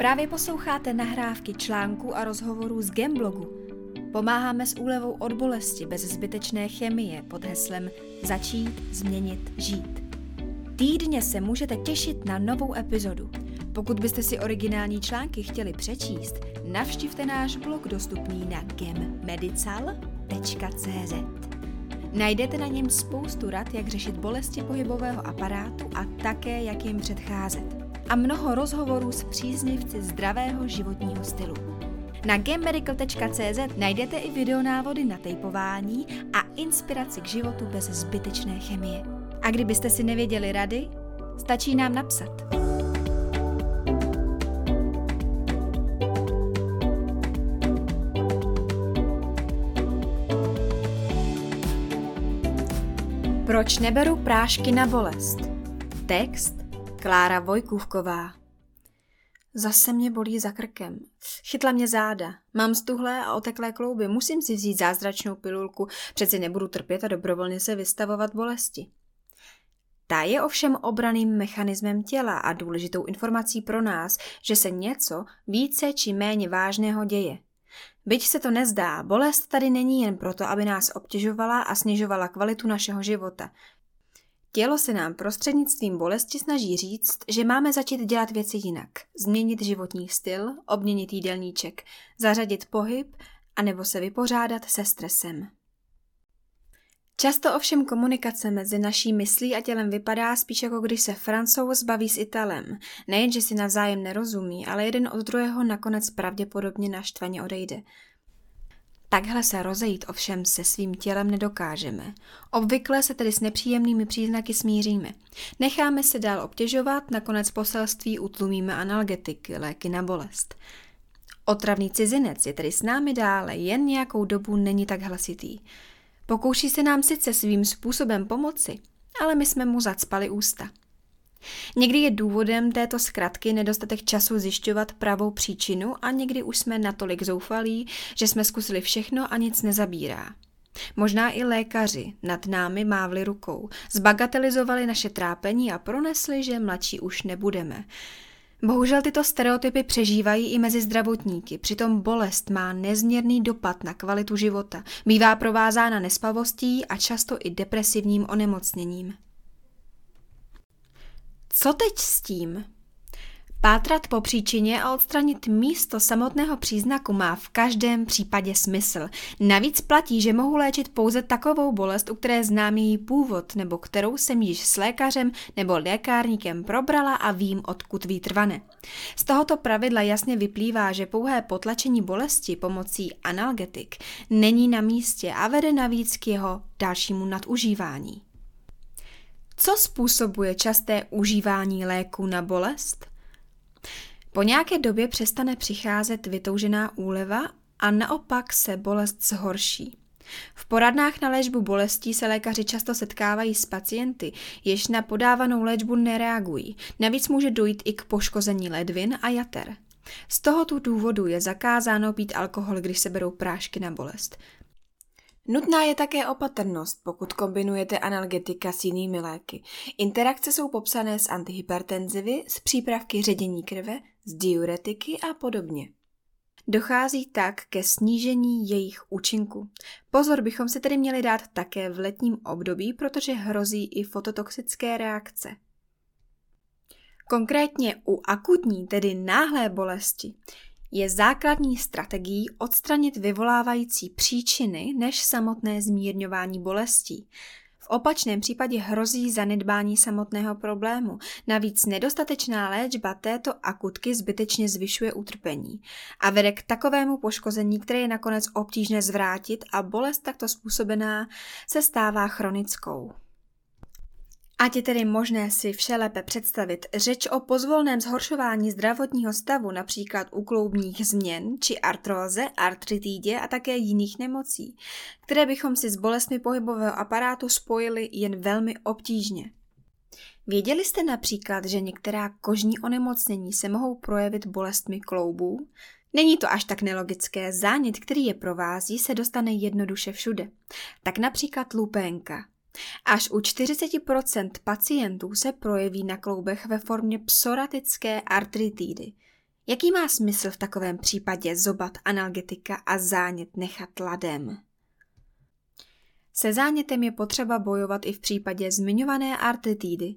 Právě posloucháte nahrávky článků a rozhovorů z Gemblogu. Pomáháme s úlevou od bolesti bez zbytečné chemie pod heslem Začít, změnit, žít. Týdně se můžete těšit na novou epizodu. Pokud byste si originální články chtěli přečíst, navštivte náš blog dostupný na gemmedical.cz. Najdete na něm spoustu rad, jak řešit bolesti pohybového aparátu a také, jak jim předcházet a mnoho rozhovorů s příznivci zdravého životního stylu. Na gammedical.cz najdete i videonávody na tejpování a inspiraci k životu bez zbytečné chemie. A kdybyste si nevěděli rady, stačí nám napsat. Proč neberu prášky na bolest? Text Klára Vojkůvková. Zase mě bolí za krkem. Chytla mě záda. Mám stuhlé a oteklé klouby. Musím si vzít zázračnou pilulku. Přeci nebudu trpět a dobrovolně se vystavovat bolesti. Ta je ovšem obraným mechanismem těla a důležitou informací pro nás, že se něco více či méně vážného děje. Byť se to nezdá, bolest tady není jen proto, aby nás obtěžovala a snižovala kvalitu našeho života. Tělo se nám prostřednictvím bolesti snaží říct, že máme začít dělat věci jinak, změnit životní styl, obměnit jídelníček, zařadit pohyb anebo se vypořádat se stresem. Často ovšem komunikace mezi naší myslí a tělem vypadá spíš jako když se francouz baví s Italem. Nejen, že si navzájem nerozumí, ale jeden od druhého nakonec pravděpodobně naštvaně odejde. Takhle se rozejít ovšem se svým tělem nedokážeme. Obvykle se tedy s nepříjemnými příznaky smíříme. Necháme se dál obtěžovat, nakonec poselství utlumíme analgetiky, léky na bolest. Otravný cizinec je tedy s námi dále, jen nějakou dobu není tak hlasitý. Pokouší se nám sice svým způsobem pomoci, ale my jsme mu zacpali ústa. Někdy je důvodem této zkratky nedostatek času zjišťovat pravou příčinu a někdy už jsme natolik zoufalí, že jsme zkusili všechno a nic nezabírá. Možná i lékaři nad námi mávli rukou, zbagatelizovali naše trápení a pronesli, že mladší už nebudeme. Bohužel tyto stereotypy přežívají i mezi zdravotníky, přitom bolest má nezměrný dopad na kvalitu života, bývá provázána nespavostí a často i depresivním onemocněním. Co teď s tím? Pátrat po příčině a odstranit místo samotného příznaku má v každém případě smysl. Navíc platí, že mohu léčit pouze takovou bolest, u které znám její původ, nebo kterou jsem již s lékařem nebo lékárníkem probrala a vím, odkud výtrvane. Z tohoto pravidla jasně vyplývá, že pouhé potlačení bolesti pomocí analgetik není na místě a vede navíc k jeho dalšímu nadužívání. Co způsobuje časté užívání léku na bolest? Po nějaké době přestane přicházet vytoužená úleva a naopak se bolest zhorší. V poradnách na léčbu bolestí se lékaři často setkávají s pacienty, jež na podávanou léčbu nereagují. Navíc může dojít i k poškození ledvin a jater. Z tohoto důvodu je zakázáno pít alkohol, když se berou prášky na bolest. Nutná je také opatrnost, pokud kombinujete analgetika s jinými léky. Interakce jsou popsané s antihypertenzivy, s přípravky ředění krve, s diuretiky a podobně. Dochází tak ke snížení jejich účinku. Pozor bychom si tedy měli dát také v letním období, protože hrozí i fototoxické reakce. Konkrétně u akutní, tedy náhlé bolesti, je základní strategií odstranit vyvolávající příčiny než samotné zmírňování bolestí. V opačném případě hrozí zanedbání samotného problému. Navíc nedostatečná léčba této akutky zbytečně zvyšuje utrpení a vede k takovému poškození, které je nakonec obtížné zvrátit a bolest takto způsobená se stává chronickou. Ať je tedy možné si vše lépe představit, řeč o pozvolném zhoršování zdravotního stavu, například u kloubních změn či artróze, artritidě a také jiných nemocí, které bychom si s bolestmi pohybového aparátu spojili jen velmi obtížně. Věděli jste například, že některá kožní onemocnění se mohou projevit bolestmi kloubů? Není to až tak nelogické, zánět, který je provází, se dostane jednoduše všude. Tak například lupénka, Až u 40% pacientů se projeví na kloubech ve formě psoratické artritidy. Jaký má smysl v takovém případě zobat analgetika a zánět nechat ladem? Se zánětem je potřeba bojovat i v případě zmiňované artritidy.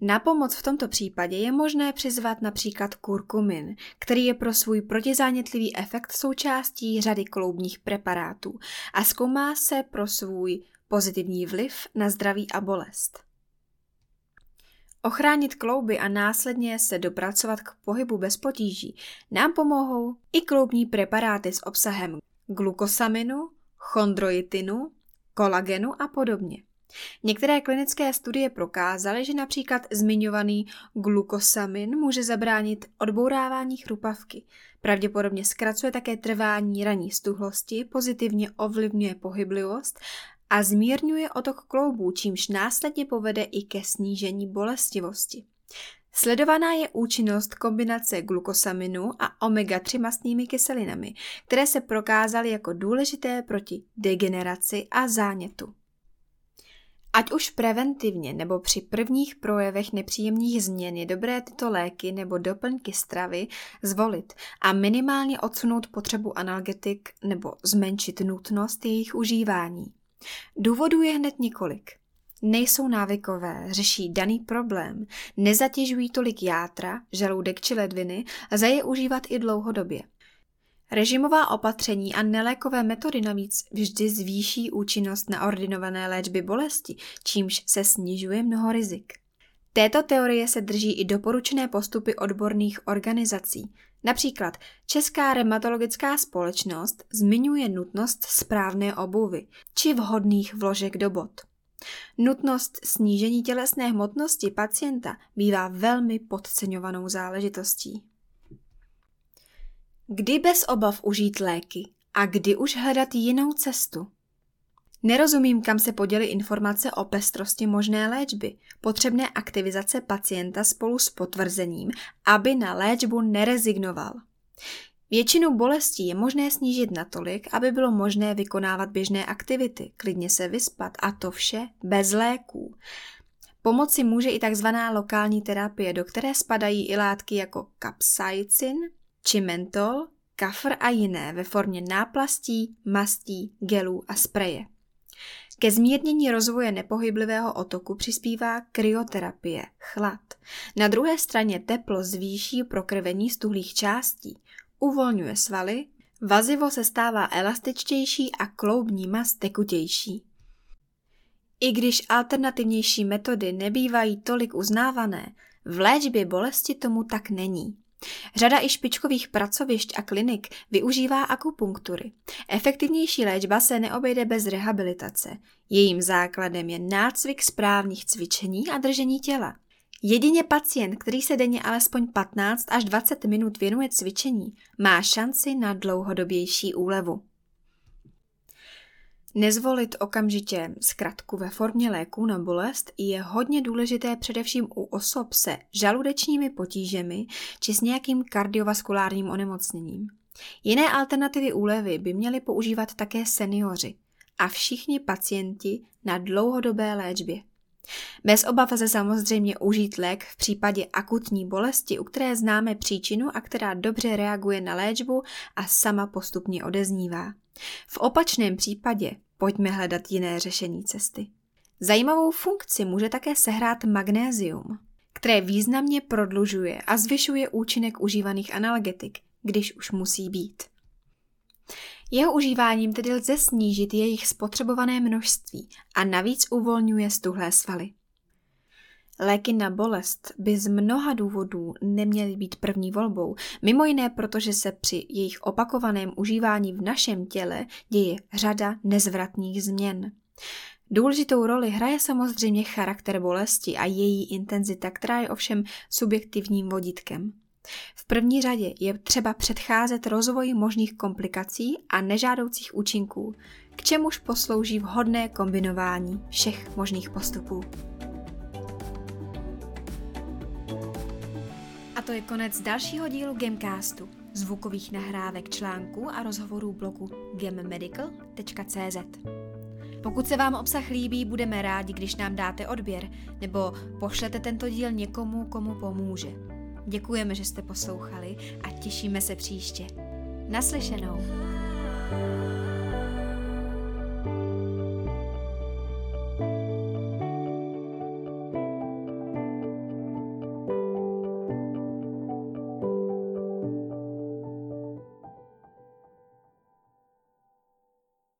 Na pomoc v tomto případě je možné přizvat například kurkumin, který je pro svůj protizánětlivý efekt součástí řady kloubních preparátů a zkoumá se pro svůj pozitivní vliv na zdraví a bolest. Ochránit klouby a následně se dopracovat k pohybu bez potíží nám pomohou i kloubní preparáty s obsahem glukosaminu, chondroitinu, kolagenu a podobně. Některé klinické studie prokázaly, že například zmiňovaný glukosamin může zabránit odbourávání chrupavky. Pravděpodobně zkracuje také trvání raní stuhlosti, pozitivně ovlivňuje pohyblivost a zmírňuje otok kloubů, čímž následně povede i ke snížení bolestivosti. Sledovaná je účinnost kombinace glukosaminu a omega-3 mastnými kyselinami, které se prokázaly jako důležité proti degeneraci a zánětu. Ať už preventivně nebo při prvních projevech nepříjemných změn je dobré tyto léky nebo doplňky stravy zvolit a minimálně odsunout potřebu analgetik nebo zmenšit nutnost jejich užívání. Důvodů je hned několik. Nejsou návykové, řeší daný problém, nezatěžují tolik játra, žaludek či ledviny, lze je užívat i dlouhodobě. Režimová opatření a nelékové metody navíc vždy zvýší účinnost na ordinované léčby bolesti, čímž se snižuje mnoho rizik. Této teorie se drží i doporučené postupy odborných organizací. Například Česká reumatologická společnost zmiňuje nutnost správné obuvy či vhodných vložek do bod. Nutnost snížení tělesné hmotnosti pacienta bývá velmi podceňovanou záležitostí. Kdy bez obav užít léky a kdy už hledat jinou cestu? Nerozumím, kam se poděly informace o pestrosti možné léčby, potřebné aktivizace pacienta spolu s potvrzením, aby na léčbu nerezignoval. Většinu bolestí je možné snížit natolik, aby bylo možné vykonávat běžné aktivity, klidně se vyspat a to vše bez léků. Pomoci může i tzv. lokální terapie, do které spadají i látky jako kapsaicin či mentol, kafr a jiné ve formě náplastí, mastí, gelů a spreje. Ke zmírnění rozvoje nepohyblivého otoku přispívá kryoterapie, chlad. Na druhé straně teplo zvýší prokrvení stuhlých částí, uvolňuje svaly, vazivo se stává elastičtější a kloubní mas tekutější. I když alternativnější metody nebývají tolik uznávané, v léčbě bolesti tomu tak není. Řada i špičkových pracovišť a klinik využívá akupunktury. Efektivnější léčba se neobejde bez rehabilitace. Jejím základem je nácvik správných cvičení a držení těla. Jedině pacient, který se denně alespoň 15 až 20 minut věnuje cvičení, má šanci na dlouhodobější úlevu. Nezvolit okamžitě zkratku ve formě léků na bolest je hodně důležité především u osob se žaludečními potížemi či s nějakým kardiovaskulárním onemocněním. Jiné alternativy úlevy by měli používat také seniori a všichni pacienti na dlouhodobé léčbě. Bez obav se samozřejmě užít lék v případě akutní bolesti, u které známe příčinu a která dobře reaguje na léčbu a sama postupně odeznívá. V opačném případě pojďme hledat jiné řešení cesty. Zajímavou funkci může také sehrát magnézium, které významně prodlužuje a zvyšuje účinek užívaných analgetik, když už musí být. Jeho užíváním tedy lze snížit jejich spotřebované množství a navíc uvolňuje stuhlé svaly. Léky na bolest by z mnoha důvodů neměly být první volbou, mimo jiné protože se při jejich opakovaném užívání v našem těle děje řada nezvratných změn. Důležitou roli hraje samozřejmě charakter bolesti a její intenzita, která je ovšem subjektivním vodítkem. V první řadě je třeba předcházet rozvoji možných komplikací a nežádoucích účinků, k čemuž poslouží vhodné kombinování všech možných postupů. To je konec dalšího dílu Gamecastu, zvukových nahrávek článků a rozhovorů blogu gammedical.cz. Pokud se vám obsah líbí, budeme rádi, když nám dáte odběr nebo pošlete tento díl někomu, komu pomůže. Děkujeme, že jste poslouchali a těšíme se příště. Naslyšenou. thank you